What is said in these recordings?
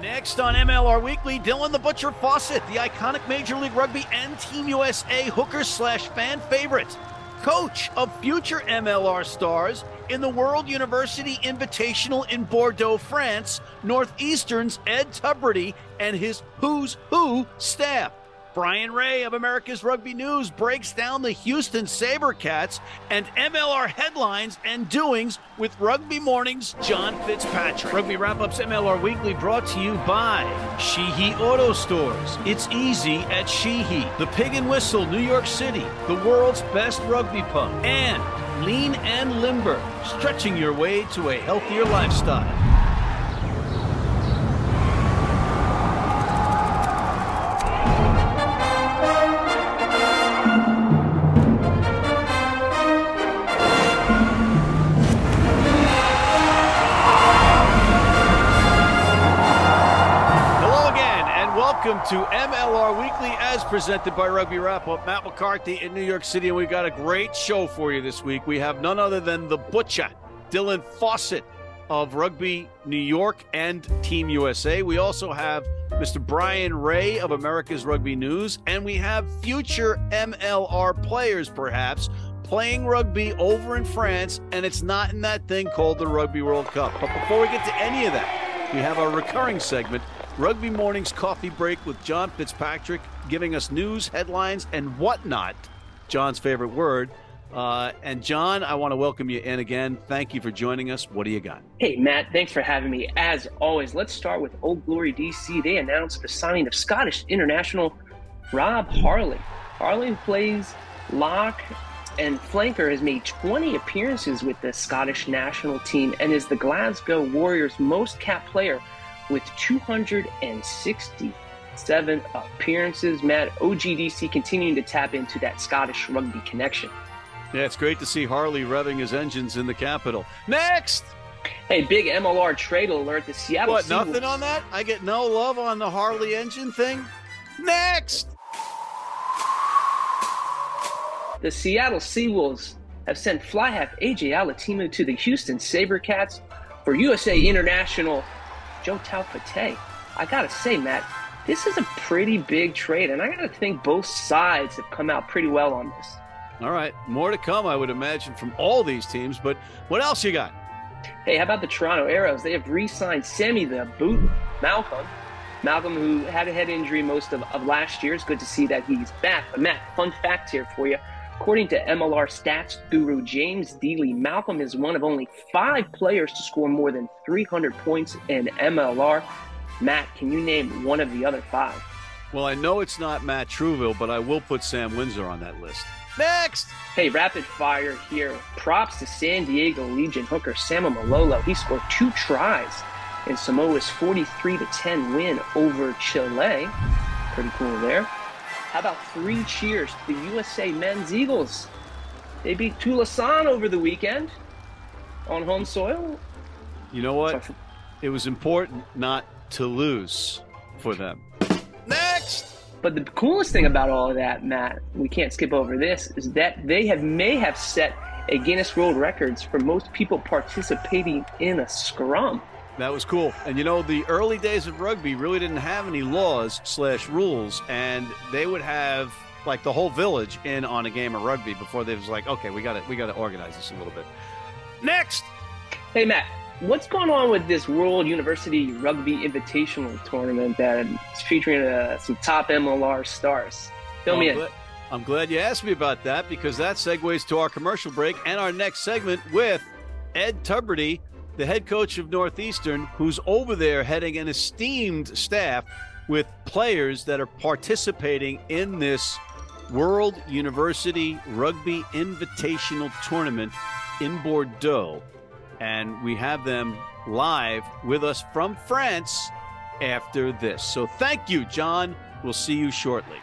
Next on MLR Weekly, Dylan the Butcher Fawsitt, the iconic Major League Rugby and Team USA hooker slash fan favorite, coach of future MLR stars in the World University Invitational in Bordeaux, France, Northeastern's Ed Tubridy and his Who's Who staff. Bryan Ray of America's Rugby News breaks down the Houston Sabercats and MLR headlines and doings with Rugby Morning's John Fitzpatrick. Rugby Wrap Ups MLR Weekly brought to you by Sheehy Auto Stores. It's easy at Sheehy. The Pig and Whistle, New York City, the world's best rugby pub. And Lean and Limber, stretching your way to a healthier lifestyle. Welcome to MLR Weekly as presented by Rugby Wrap Up. Matt McCarthy in New York City, and we've got a great show for you this week. We have none other than the Butcher, Dylan Fawsitt of Rugby New York and Team USA. We also have Mr. Bryan Ray of America's Rugby News, and we have future MLR players, perhaps, playing rugby over in France, and it's not in that thing called the Rugby World Cup. But before we get to any of that, we have our recurring segment Rugby Mornings Coffee Break with John Fitzpatrick, giving us news, headlines, and whatnot. John's favorite word. Uh, and John, I want to welcome you in again. Thank you for joining us. What do you got? Hey, Matt, thanks for having me. As always, let's start with Old Glory DC. They announced the signing of Scottish international Rob Harley. Harley plays lock and flanker has made 20 appearances with the Scottish national team and is the Glasgow Warriors' most capped player with 267 appearances. Matt, OGDC continuing to tap into that Scottish rugby connection. Yeah, it's great to see Harley revving his engines in the capital. Next! Hey, big MLR trade alert. The Seattle What, Seawolves. nothing on that? I get no love on the Harley engine thing? Next! The Seattle Seawolves have sent fly half AJ Alatimu to the Houston Sabercats for USA International Joe Taufete'e. I gotta say, Matt, this is a pretty big trade, and I gotta think both sides have come out pretty well on this. All right, more to come, I would imagine, from all these teams. But what else you got? Hey, how about the Toronto Arrows? They have re-signed Sammy the Boot Malcolm. Malcolm, who had a head injury most of, of last year, it's good to see that he's back. But Matt, fun fact here for you. According to MLR stats guru James Dealey, Malcolm is one of only five players to score more than 300 points in MLR. Matt, can you name one of the other five? Well, I know it's not Matt Truville, but I will put Sam Windsor on that list. Next! Hey, rapid fire here. Props to San Diego Legion hooker Sama Malolo. He scored two tries in Samoa's 43 10 win over Chile. Pretty cool there. How about three cheers to the USA men's Eagles? They beat Tulisan over the weekend on home soil. You know what? It was important not to lose for them. Next! But the coolest thing about all of that, Matt, we can't skip over this, is that they have may have set a Guinness World Records for most people participating in a scrum. That was cool. And you know, the early days of rugby really didn't have any laws slash rules, and they would have like the whole village in on a game of rugby before they was like, okay, we got to we got to organize this a little bit. Next. Hey Matt, what's going on with this World University Rugby Invitational tournament that is featuring uh, some top MLR stars? Fill Oh, me in. I'm glad you asked me about that because that segues to our commercial break and our next segment with Ed Tubridy, the head coach of Northeastern, who's over there heading an esteemed staff with players that are participating in this World University Rugby Invitational Tournament in Bordeaux. And we have them live with us from France after this. So thank you, John. We'll see you shortly.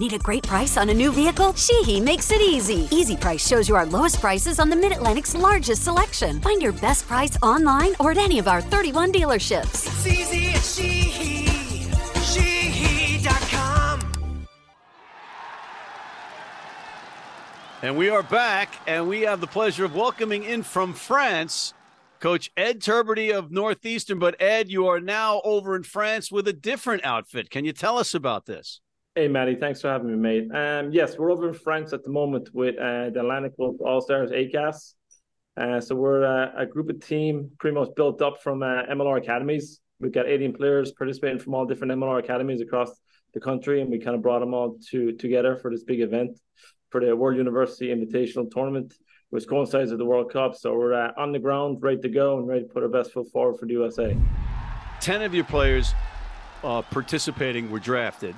Need a great price on a new vehicle? Sheehy makes it easy. Easy Price shows you our lowest prices on the Mid Atlantic's largest selection. Find your best price online or at any of our 31 dealerships. It's easy at Sheehy. Sheehy.com. And we are back, and we have the pleasure of welcoming in from France Coach Ed Tubridy of Northeastern. But Ed, you are now over in France with a different outfit. Can you tell us about this? Hey, Maddie, thanks for having me, mate. Um, yes, we're over in France at the moment with uh, the Atlantic All Stars ACAS. Uh, so we're uh, a group of team pretty much built up from uh, MLR academies. We've got 18 players participating from all different MLR academies across the country, and we kind of brought them all to together for this big event for the World University Invitational Tournament, which coincides with the World Cup. So we're uh, on the ground, ready to go, and ready to put our best foot forward for the USA. Ten of your players uh, participating were drafted.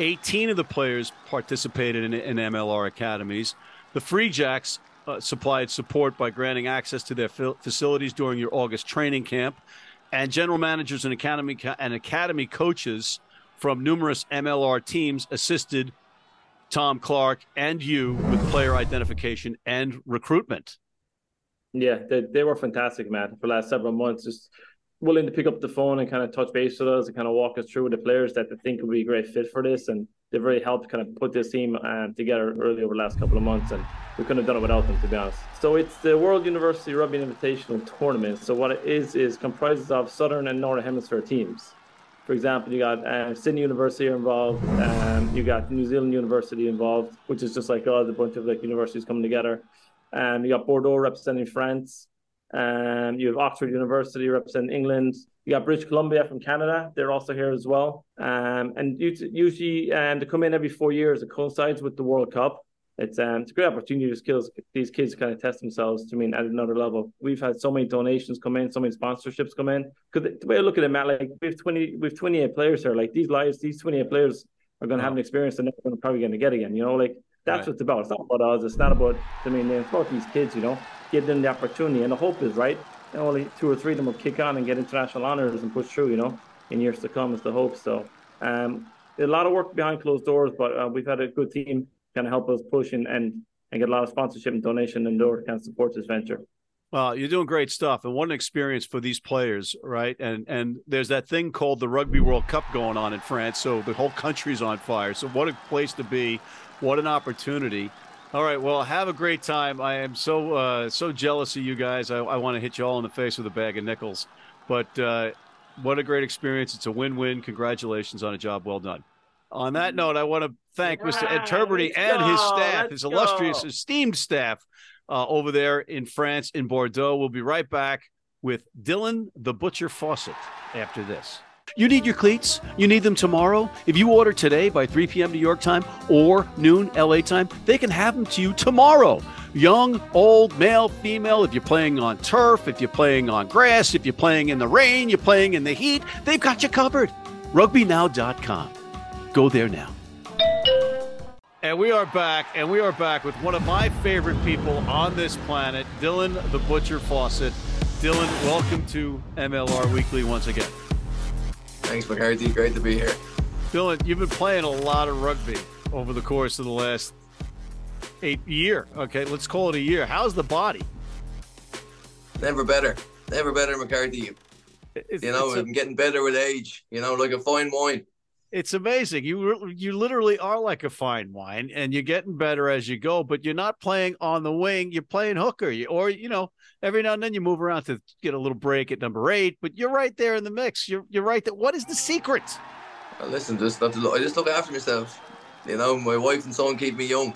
18 of the players participated in, in MLR academies. The Free Jacks uh, supplied support by granting access to their facilities during your August training camp, and general managers and academy and academy coaches from numerous MLR teams assisted Tom Clark and you with player identification and recruitment. Yeah, they, they were fantastic, Matt, for the last several months. Just willing to pick up the phone and kind of touch base with us and kind of walk us through the players that they think would be a great fit for this. And they've really helped kind of put this team um, together early over the last couple of months. And we couldn't have done it without them, to be honest. So it's the World University Rugby Invitational Tournament. So what it is, is comprises of Southern and Northern Hemisphere teams. For example, you got uh, Sydney University involved. Um, you got New Zealand University involved, which is just like oh, a bunch of like universities coming together. Um, you got Bordeaux representing France. Um, you have Oxford University representing England. You got British Columbia from Canada. They're also here as well. Um, and usually um, they come in every four years. It coincides with the World Cup. It's um, it's a great opportunity to skills these kids kind of test themselves to I mean at another level. We've had so many donations come in, so many sponsorships come in. Because the way I look at it, Matt, like we've twenty we've twenty eight players here. Like these lives, these twenty eight players are going to have an experience they're never probably going to get again. You know, like that's right. what it's about. It's not about us. It's not about I mean it's about these kids. You know, give them the opportunity, and the hope is right. And only two or three of them will kick on and get international honors and push through. You know, in years to come is the hope. So. Um, a lot of work behind closed doors, but uh, we've had a good team kind of help us push and, and, and get a lot of sponsorship and donation and door kind of support this venture. Well, you're doing great stuff, and what an experience for these players, right? And and there's that thing called the Rugby World Cup going on in France, so the whole country's on fire. So what a place to be! What an opportunity! All right, well, have a great time. I am so uh, so jealous of you guys. I, I want to hit you all in the face with a bag of nickels, but uh, what a great experience! It's a win-win. Congratulations on a job well done. On that note, I want to thank Mr. Ed Tubridy and his staff, Let's his illustrious, go. esteemed staff uh, over there in France, in Bordeaux. We'll be right back with Dylan the Butcher Fawsitt after this. You need your cleats? You need them tomorrow? If you order today by 3 p.m. New York time or noon LA time, they can have them to you tomorrow. Young, old, male, female, if you're playing on turf, if you're playing on grass, if you're playing in the rain, you're playing in the heat, they've got you covered. RugbyNow.com. Go there now. And we are back, and we are back with one of my favorite people on this planet, Dylan the Butcher Fawsitt. Dylan, welcome to MLR Weekly once again. Thanks, McCarthy. Great to be here. Dylan, you've been playing a lot of rugby over the course of the last eight year. Okay, let's call it a year. How's the body? Never better. Never better, McCarthy. It's, you know, I'm getting better with age. You know, like a fine wine it's amazing. You you literally are like a fine wine, and you're getting better as you go. But you're not playing on the wing; you're playing hooker. you, or you know, every now and then you move around to get a little break at number eight. But you're right there in the mix. You're you're right. That what is the secret? Well, listen, just not to look, just look after myself. You know, my wife and son keep me young.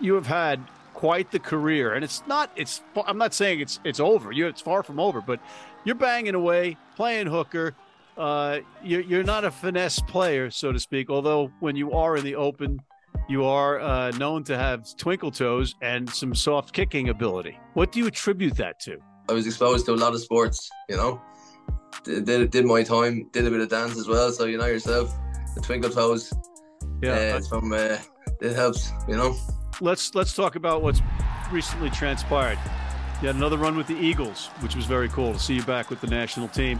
You have had quite the career, and it's not. It's. I'm not saying it's it's over. You. It's far from over, but you're banging away, playing hooker uh, you're, you're not a finesse player, so to speak. Although when you are in the open, you are uh, known to have twinkle toes and some soft kicking ability. What do you attribute that to? I was exposed to a lot of sports, you know. Did, did, did my time, did a bit of dance as well. So you know yourself, the twinkle toes. Yeah, uh, it's from uh, it helps, you know. Let's let's talk about what's recently transpired. You had another run with the Eagles, which was very cool to see you back with the national team.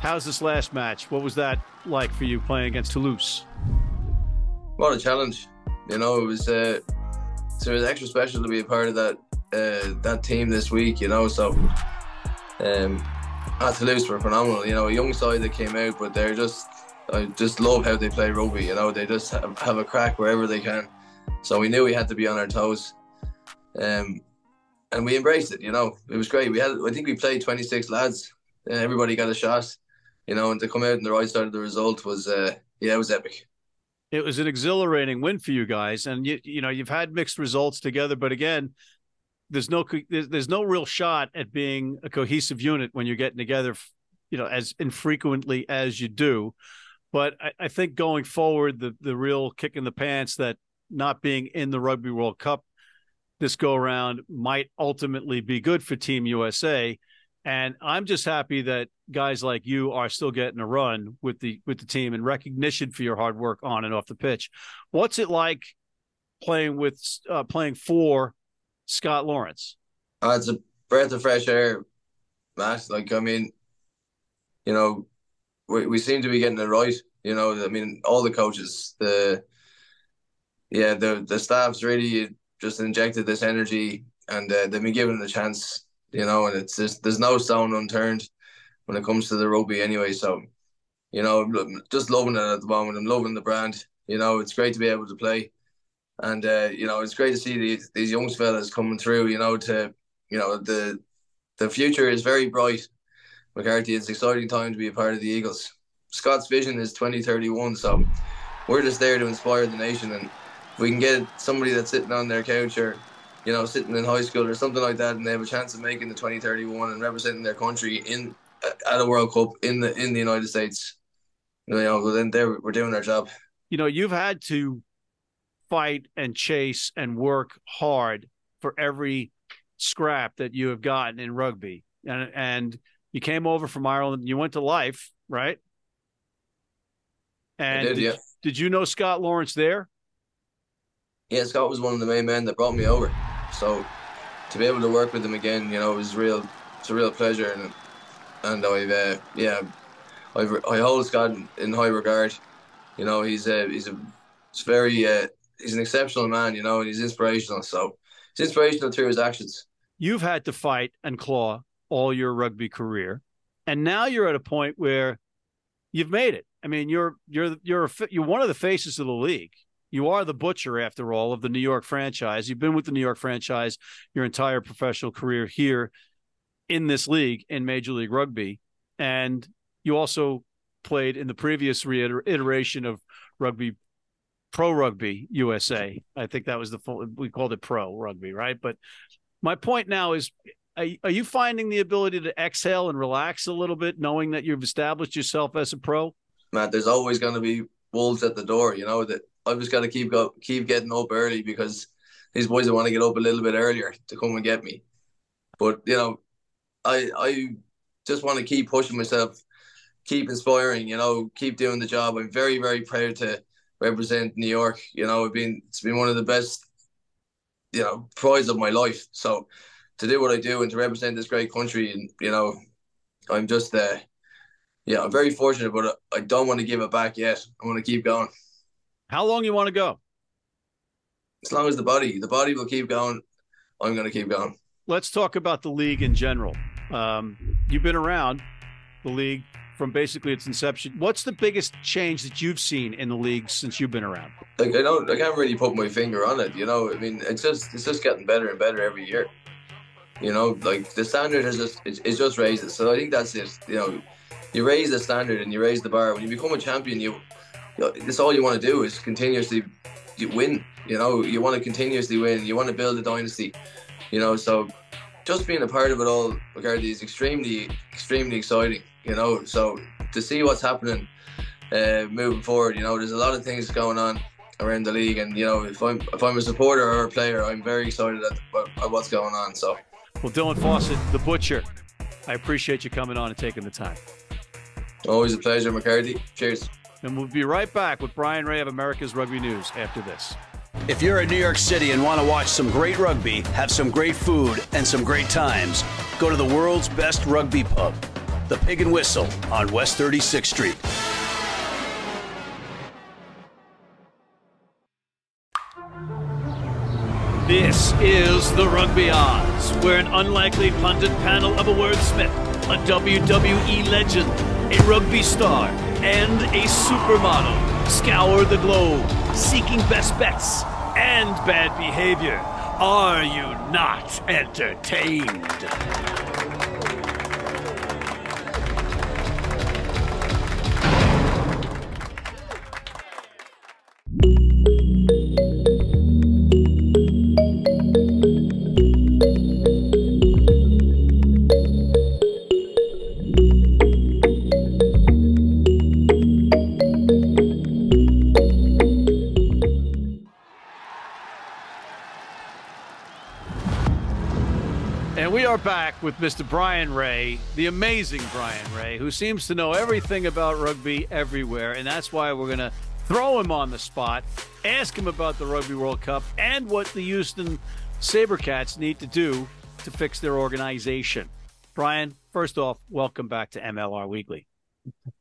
How's this last match? What was that like for you playing against Toulouse? What a challenge! You know, it was uh, so it was extra special to be a part of that uh, that team this week. You know, so um, at Toulouse were phenomenal. You know, a young side that came out, but they're just I just love how they play rugby. You know, they just have, have a crack wherever they can. So we knew we had to be on our toes. Um, and we embraced it. You know, it was great. We had, I think we played 26 lads. Everybody got a shot. You know, and to come out on the right side of the result was, uh, yeah, it was epic. It was an exhilarating win for you guys, and you you know you've had mixed results together, but again, there's no there's, no real shot at being a cohesive unit when you're getting together, you know, as infrequently as you do. But I, I think going forward, the the real kick in the pants that not being in the Rugby World Cup this go around might ultimately be good for Team USA. And I'm just happy that guys like you are still getting a run with the with the team and recognition for your hard work on and off the pitch. What's it like playing with uh, playing for Scott Lawrence? Uh, it's a breath of fresh air, Matt. Like I mean, you know, we we seem to be getting it right. You know, I mean, all the coaches, the yeah, the the staff's really just injected this energy, and uh, they've been given the chance. You know, and it's just there's no stone unturned when it comes to the rugby anyway. So, you know, just loving it at the moment. I'm loving the brand. You know, it's great to be able to play, and uh, you know, it's great to see these these young fellas coming through. You know, to you know the the future is very bright. McCarthy, it's exciting time to be a part of the Eagles. Scott's vision is 2031, so we're just there to inspire the nation. And if we can get somebody that's sitting on their couch or, you know, sitting in high school or something like that, and they have a chance of making the 2031 and representing their country in at a World Cup in the in the United States, you know, then there we're doing our job. You know, you've had to fight and chase and work hard for every scrap that you have gotten in rugby, and and you came over from Ireland. You went to Life, right? And did, did, yeah. did you know Scott Lawrence there? Yeah, Scott was one of the main men that brought me over. So to be able to work with him again, you know, it was real. It's a real pleasure, and and I've uh, yeah, I've, I hold Scott in, high regard. You know, he's a he's a very uh, he's an exceptional man. You know, and he's inspirational. So he's inspirational through his actions. You've had to fight and claw all your rugby career, and now you're at a point where you've made it. I mean, you're you're you're you're one of the faces of the league. You are the butcher, after all, of the New York franchise. You've been with the New York franchise your entire professional career here in this league in Major League Rugby, and you also played in the previous reiteration of rugby pro rugby USA. I think that was the full, we called it pro rugby, right? But my point now is are, are you finding the ability to exhale and relax a little bit, knowing that you've established yourself as a pro? Man, there's always going to be wolves at the door. You know that I've just got to keep go, keep getting up early because these boys want to get up a little bit earlier to come and get me. But you know, I I just want to keep pushing myself, keep inspiring. You know, keep doing the job. I'm very very proud to represent New York. You know, it's been it's been one of the best, you know, prize of my life. So to do what I do and to represent this great country, and you know, I'm just uh, yeah, I'm very fortunate, but I don't want to give it back yet. I want to keep going. How long you want to go? As long as the body, the body will keep going. I'm going to keep going. Let's talk about the league in general. Um, you've been around the league from basically its inception. What's the biggest change that you've seen in the league since you've been around? Like I don't, I can't really put my finger on it. You know, I mean, it's just, it's just getting better and better every year. You know, like the standard has just, it's, it's just raises. So I think that's it. You know, you raise the standard and you raise the bar. When you become a champion, you, you know, that's all you want to do is continuously win. You know, you want to continuously win. You want to build a dynasty. You know, so just being a part of it all, McCarthy, is extremely, extremely exciting. You know, so to see what's happening uh, moving forward, you know, there's a lot of things going on around the league, and you know, if I'm if I'm a supporter or a player, I'm very excited at, at what's going on. So, well, Dylan Fawsitt, the butcher, I appreciate you coming on and taking the time. Always a pleasure, McCarthy. Cheers. And we'll be right back with Bryan Ray of America's Rugby News after this. If you're in New York City and want to watch some great rugby, have some great food, and some great times, go to the world's best rugby pub, the Pig and Whistle on West 36th Street. This is the Rugby Odds, where an unlikely pundit panel of a wordsmith, a WWE legend, a rugby star, and a supermodel scour the globe, seeking best bets and bad behavior. Are you not entertained? Back with Mr. Bryan Ray, the amazing Bryan Ray, who seems to know everything about rugby everywhere. And that's why we're going to throw him on the spot, ask him about the Rugby World Cup and what the Houston Sabercats need to do to fix their organization. Bryan, first off, welcome back to MLR Weekly.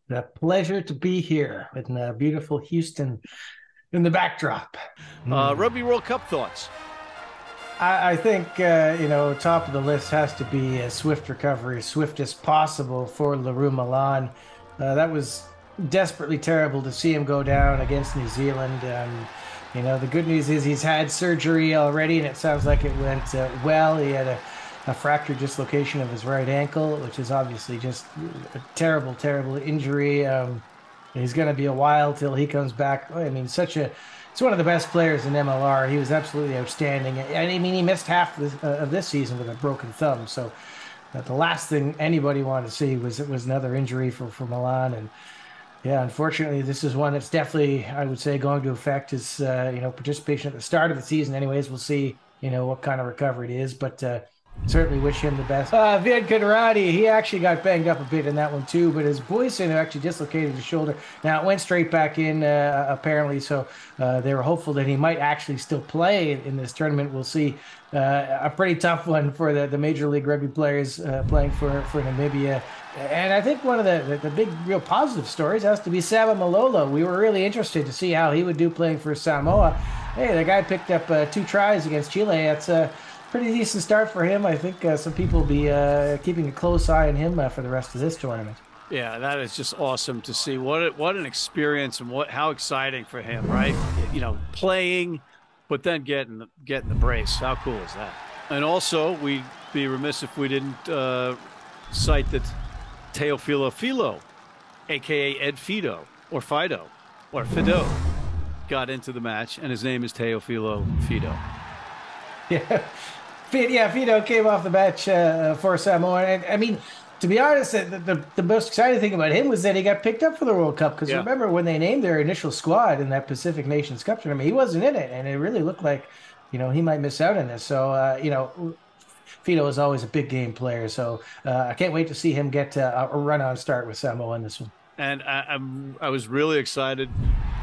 A pleasure to be here in beautiful Houston in the backdrop. Uh, Rugby World Cup thoughts? I, I think uh, you know top of the list has to be a swift recovery, as swift as possible for Le Roux Malan. Uh, that was desperately terrible to see him go down against New Zealand. Um, you know the good news is he's had surgery already, and it sounds like it went uh, well. He had a, a fractured dislocation of his right ankle, which is obviously just a terrible, terrible injury. Um, he's going to be a while till he comes back. I mean, such a He's one of the best players in MLR. He was absolutely outstanding. And I mean, he missed half of this, uh, of this season with a broken thumb. So uh, the last thing anybody wanted to see was it was another injury for, for Malan. And yeah, unfortunately, this is one that's definitely, I would say, going to affect his uh, you know participation at the start of the season. Anyways, we'll see you know what kind of recovery it is, but. Uh, certainly wish him the best. Uh, Vid Kadarati, he actually got banged up a bit in that one too, but his Boyson actually dislocated his shoulder. Now it went straight back in uh, apparently, so uh, they were hopeful that he might actually still play in this tournament. We'll see. Uh, a pretty tough one for the, the Major League Rugby players uh, playing for, for Namibia. And I think one of the, the, the, big, real positive stories has to be Sama Malolo. We were really interested to see how he would do playing for Samoa. Hey, the guy picked up uh, two tries against Chile. That's a pretty decent start for him. I think uh, some people will be uh, keeping a close eye on him uh, for the rest of this tournament. Yeah, that is just awesome to see. What what an experience and what how exciting for him, right? You know, playing, but then getting the, getting the brace. How cool is that? And also, we'd be remiss if we didn't uh, cite that Teofilo Filo, aka Ed Fido or Fido or Fido, got into the match, and his name is Teofilo Fido. Yeah, yeah, Fido came off the bench uh, for Samoa. And I mean, to be honest, the, the, the, most exciting thing about him was that he got picked up for the World Cup. Because yeah. remember when they named their initial squad in that Pacific Nations Cup tournament, he wasn't in it, and it really looked like, you know, he might miss out on this. So, uh, you know, Fido is always a big game player. So uh, I can't wait to see him get uh, a run on start with Samoa in this one. And I, I'm, I was really excited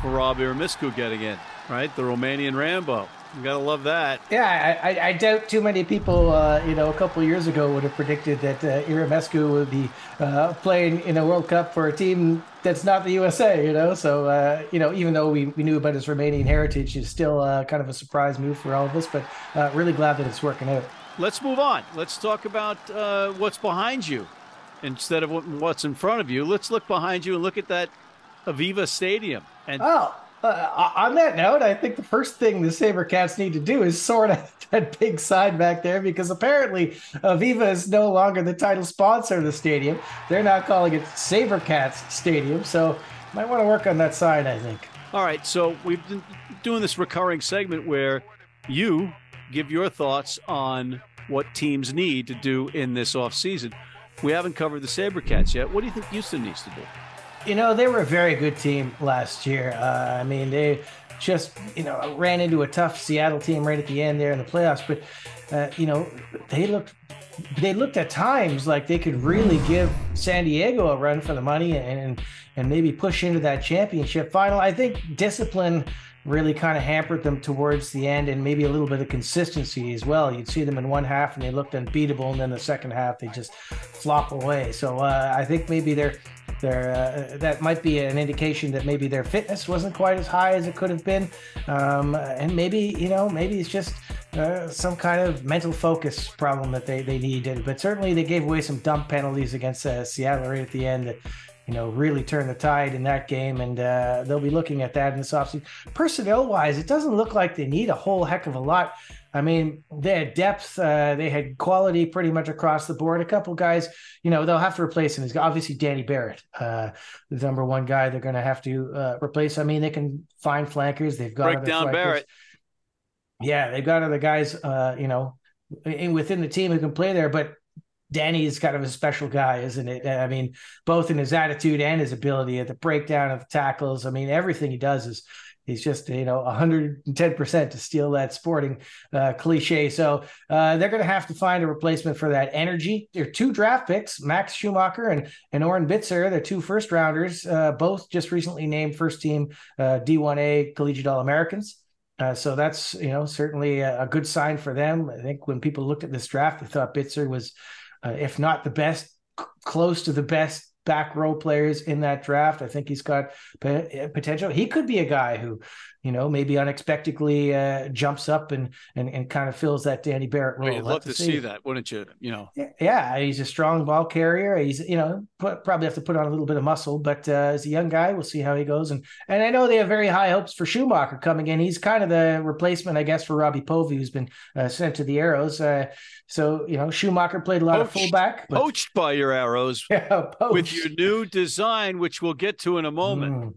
for Robbie Irimescu getting in, right? The Romanian Rambo. You gotta love that. Yeah, I, I doubt too many people, uh, you know, a couple years ago would have predicted that uh, Irimescu would be uh, playing in a World Cup for a team that's not the USA, you know. So, uh, you know, even though we, we knew about his Romanian heritage, it's still uh, kind of a surprise move for all of us. But uh, really glad that it's working out. Let's move on. Let's talk about uh, what's behind you instead of what's in front of you. Let's look behind you and look at that Aveva Stadium. And oh uh, on that note, I think the first thing the Sabercats need to do is sort out that big sign back there because apparently Aveva is no longer the title sponsor of the stadium. They're now calling it Sabercats Stadium. So might want to work on that sign, I think. All right. So we've been doing this recurring segment where you give your thoughts on what teams need to do in this offseason. We haven't covered the Sabercats yet. What do you think Houston needs to do? You know, they were a very good team last year. Uh, I mean, they just, you know, ran into a tough Seattle team right at the end there in the playoffs. But, uh, you know, they looked they looked at times like they could really give San Diego a run for the money and and maybe push into that championship final. I think discipline really kind of hampered them towards the end and maybe a little bit of consistency as well. You'd see them in one half and they looked unbeatable, and then the second half they just flop away. So uh, I think maybe they're their uh, that might be an indication that maybe their fitness wasn't quite as high as it could have been, um, and maybe you know maybe it's just uh, some kind of mental focus problem that they they needed. But certainly they gave away some dumb penalties against uh, Seattle right at the end that you know, really turn the tide in that game. And uh, they'll be looking at that in this offseason. Personnel wise, it doesn't look like they need a whole heck of a lot I mean, they had depth, uh, they had quality pretty much across the board. A couple guys, you know, they'll have to replace him. He's obviously Danny Barrett, uh, the number one guy they're going to have to uh, replace. I mean, they can find flankers. They've got break down flankers. Barrett. Yeah, they've got other guys, uh, you know, in, within the team who can play there. But Danny is kind of a special guy, isn't it? I mean, both in his attitude and his ability at the breakdown of tackles. I mean, everything he does is he's just you know 110% to steal that sporting uh, cliche. So uh, they're going to have to find a replacement for that energy. There are two draft picks max schumacher and, and oren bitzer. They're two first rounders uh, both just recently named first team uh, d1a collegiate all-americans. Uh, so that's you know certainly a, a, good sign for them. I think when people looked at this draft they thought bitzer was uh, if not the best c- close to the best back row players in that draft. I think he's got potential. He could be a guy who, you know, maybe unexpectedly uh, jumps up and, and and kind of fills that Danny Barrett role. Well, you'd love to see. see. that, wouldn't you? You know, yeah, he's a strong ball carrier. He's you know put, probably have to put on a little bit of muscle, but uh, as a young guy, we'll see how he goes. And and I know they have very high hopes for Schumacher coming in. He's kind of the replacement, I guess, for Robbie Povey, who's been uh, sent to the Arrows. Uh, so you know, Schumacher played a lot poached, of fullback, but... poached by your Arrows yeah, with your new design, which we'll get to in a moment.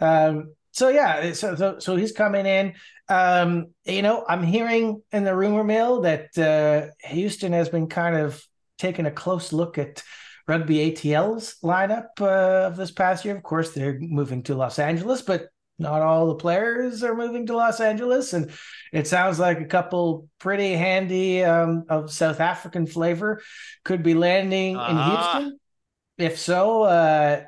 Mm. Um, so yeah, so, so, so he's coming in. Um, you know, I'm hearing in the rumor mill that uh, Houston has been kind of taking a close look at rugby ATL's lineup uh, of this past year. Of course, they're moving to Los Angeles, but not all the players are moving to Los Angeles, and it sounds like a couple pretty handy um, of South African flavor could be landing uh-huh. in Houston. If so, uh,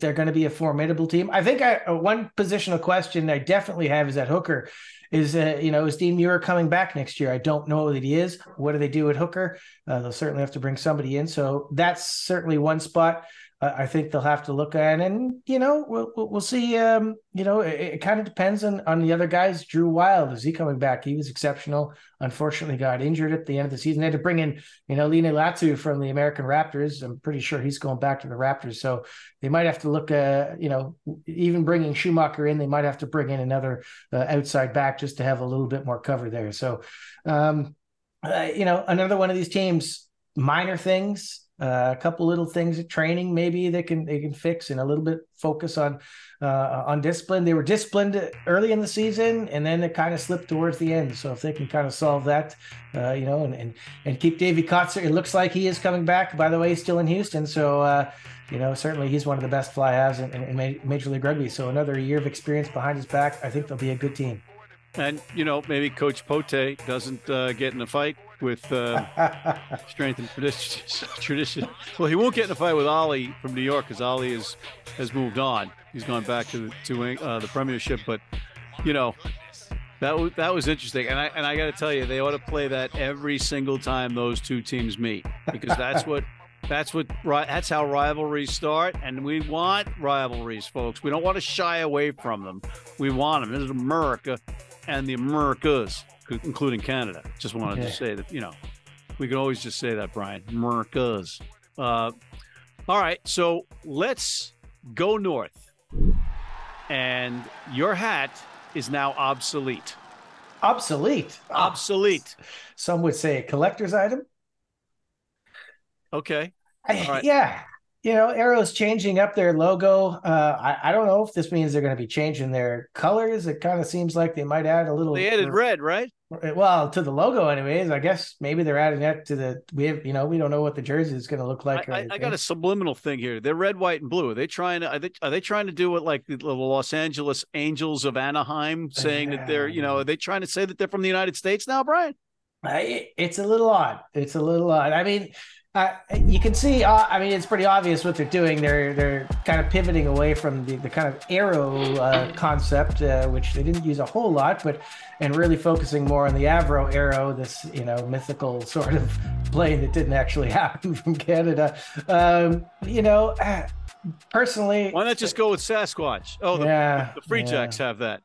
they're going to be a formidable team. I think I, uh, one positional question I definitely have is that hooker. Is uh, you know is Dean Muir coming back next year? I don't know that he is. What do they do at hooker? Uh, they'll certainly have to bring somebody in. So that's certainly one spot I think they'll have to look at, and you know, we'll we'll see. Um, you know, it, it kind of depends on on the other guys. Drew Wild is he coming back? He was exceptional. Unfortunately, got injured at the end of the season. They had to bring in, you know, Line Latu from the American Raptors. I'm pretty sure he's going back to the Raptors. So they might have to look. Uh, you know, even bringing Schumacher in, they might have to bring in another uh, outside back just to have a little bit more cover there. So, um, uh, you know, another one of these teams, minor things uh, a couple little things at training maybe they can they can fix and a little bit focus on uh, on discipline. They were disciplined early in the season, and then it kind of slipped towards the end. So if they can kind of solve that, uh, you know, and, and and keep Davy Kotzer, it looks like he is coming back. By the way, he's still in Houston, so uh, you know certainly he's one of the best fly halves in, in Major League Rugby. So another year of experience behind his back, I think they'll be a good team. And you know maybe Coach Pote doesn't uh, get in a fight with uh, strength and tradition. Well, he won't get in a fight with Ollie from New York because Ollie is, has moved on. He's gone back to to uh, the Premiership, but you know that was that was interesting. And I and I got to tell you, they ought to play that every single time those two teams meet because that's what. That's what. That's how rivalries start, and we want rivalries, folks. We don't want to shy away from them. We want them. This is America, and the Americas including Canada. Just wanted okay. to say that, you know, we can always just say that, Bryan. Mercas. Uh, all right, so let's go north. And your hat is now obsolete. Obsolete. Obsolete. Some would say a collector's item. Okay. I, Yeah you know, Arrow's changing up their logo. Uh, I, I don't know if this means they're going to be changing their colors. It kind of seems like they might add a little. They added red, right? Eh, well, to the logo, anyways. I guess maybe they're adding that to the. We have, you know, we don't know what the jersey is going to look like. I, I, got a subliminal thing here. They're red, white, and blue. Are they trying to? Are they, are they trying to do what like the Los Angeles Angels of Anaheim, saying that they're, you know, ah. are they trying to say that they're from the United States now, Bryan? It's a little odd. It's a little odd. I mean, uh, you can see. Uh, I mean, it's pretty obvious what they're doing. They're they're kind of pivoting away from the, the kind of arrow uh, concept, uh, which they didn't use a whole lot, but and really focusing more on the Avro arrow, this you know mythical sort of plane that didn't actually happen from Canada. Um, you know, uh, personally, why not just go with Sasquatch? Oh, the, yeah, the Free Jacks have that.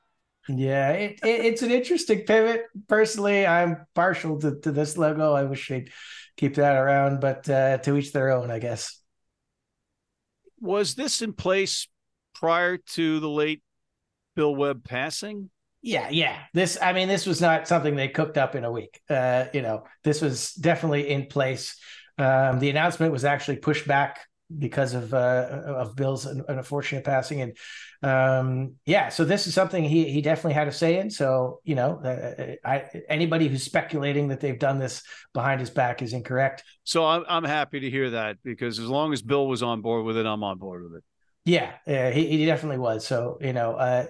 Yeah, it, it, it's an interesting pivot. Personally, I'm partial to, to this logo. I wish they'd keep that around, but uh, to each their own, I guess. Was this in place prior to the late Bill Webb passing? Yeah, yeah. This, I mean, this was not something they cooked up in a week. Uh, you know, this was definitely in place. Um, the announcement was actually pushed back because of uh, of Bill's unfortunate passing, and um, yeah, so this is something he he definitely had a say in. So you know, uh, I, anybody who's speculating that they've done this behind his back is incorrect. So I'm I'm happy to hear that because as long as Bill was on board with it, I'm on board with it. Yeah, uh, he, he definitely was. So you know, uh,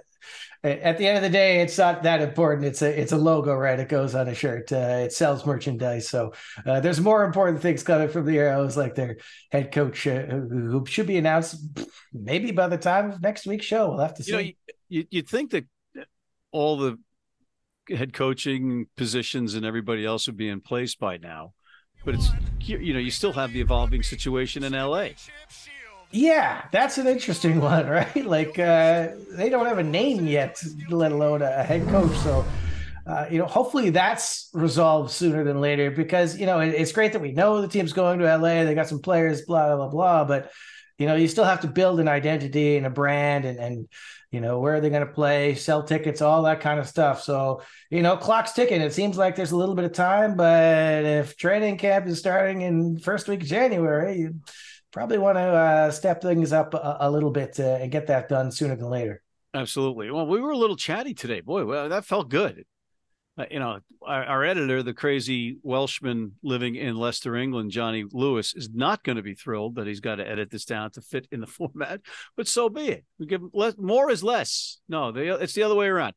at the end of the day, it's not that important. It's a it's a logo, right? It goes on a shirt. Uh, it sells merchandise. So uh, there's more important things coming from the Arrows, like their head coach, uh, who, should be announced maybe by the time of next week's show. We'll have to see. You know, you, you'd think that all the head coaching positions and everybody else would be in place by now, but it's you know you still have the evolving situation in LA. Yeah, that's an interesting one, right? Like uh, they don't have a name yet, let alone a head coach. So, uh, you know, hopefully that's resolved sooner than later because you know it, it's great that we know the team's going to LA. They got some players, blah blah blah. But you know, you still have to build an identity and a brand, and and you know where are they going to play, sell tickets, all that kind of stuff. So you know, clock's ticking. It seems like there's a little bit of time, but if training camp is starting in first week of January. You, probably want to uh, step things up a, a little bit uh, and get that done sooner than later. Absolutely. Well, we were a little chatty today. Boy, well, that felt good. Uh, you know, our, our, editor, the crazy Welshman living in Leicester, England, Jonny Lewis, is not going to be thrilled that he's got to edit this down to fit in the format. But so be it. We give less, more is less. No, it's the other way around.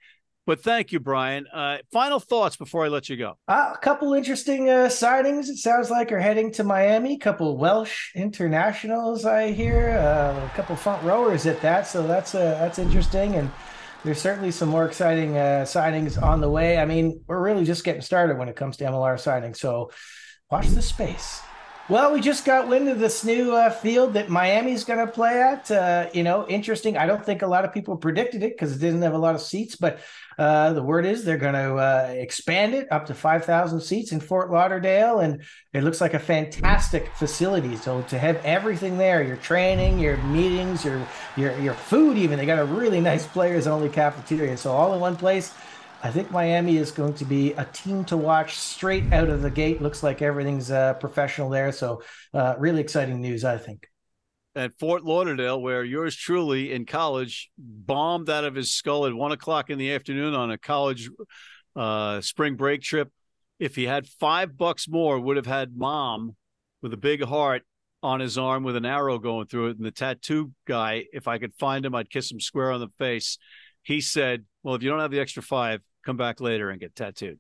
But thank you, Bryan. Uh, final thoughts before I let you go. Uh, a couple interesting uh, signings. It sounds like are heading to Miami. A couple Welsh internationals I hear. Uh, a couple front rowers at that. So that's uh, that's interesting. And there's certainly some more exciting uh, signings on the way. I mean, we're really just getting started when it comes to MLR signings. So watch the space. Well, we just got wind of this new uh, field that Miami's going to play at. Uh, you know, interesting. I don't think a lot of people predicted it because it didn't have a lot of seats, but uh, the word is they're going to uh, expand it up to 5,000 seats in Fort Lauderdale. And it looks like a fantastic facility. So to have everything there, your training, your meetings, your, your, your food, even, they got a really nice players only cafeteria. So all in one place. I think Miami is going to be a team to watch straight out of the gate. Looks like everything's uh, professional there. So, uh, really exciting news, I think. At Fort Lauderdale, where yours truly in college bombed out of his skull at one o'clock in the afternoon on a college uh, spring break trip. If he had five bucks more, would have had mom with a big heart on his arm with an arrow going through it. And the tattoo guy, if I could find him, I'd kiss him square on the face. He said, Well, if you don't have the extra five, come back later and get tattooed.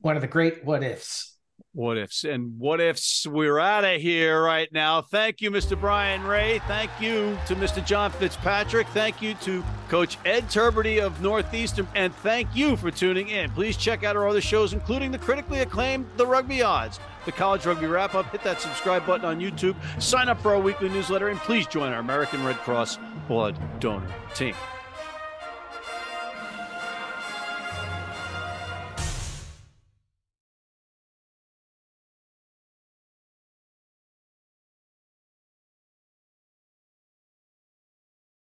One of the great what ifs. What ifs and what ifs. We're out of here right now. Thank you, Mr. Bryan Ray. Thank you to Mr. John Fitzpatrick. Thank you to Coach Ed Tubridy of Northeastern. And thank you for tuning in. Please check out our other shows, including the critically acclaimed The Rugby Odds, the College Rugby Wrap Up. Hit that subscribe button on YouTube. Sign up for our weekly newsletter, and please join our American Red Cross Blood Donor Team.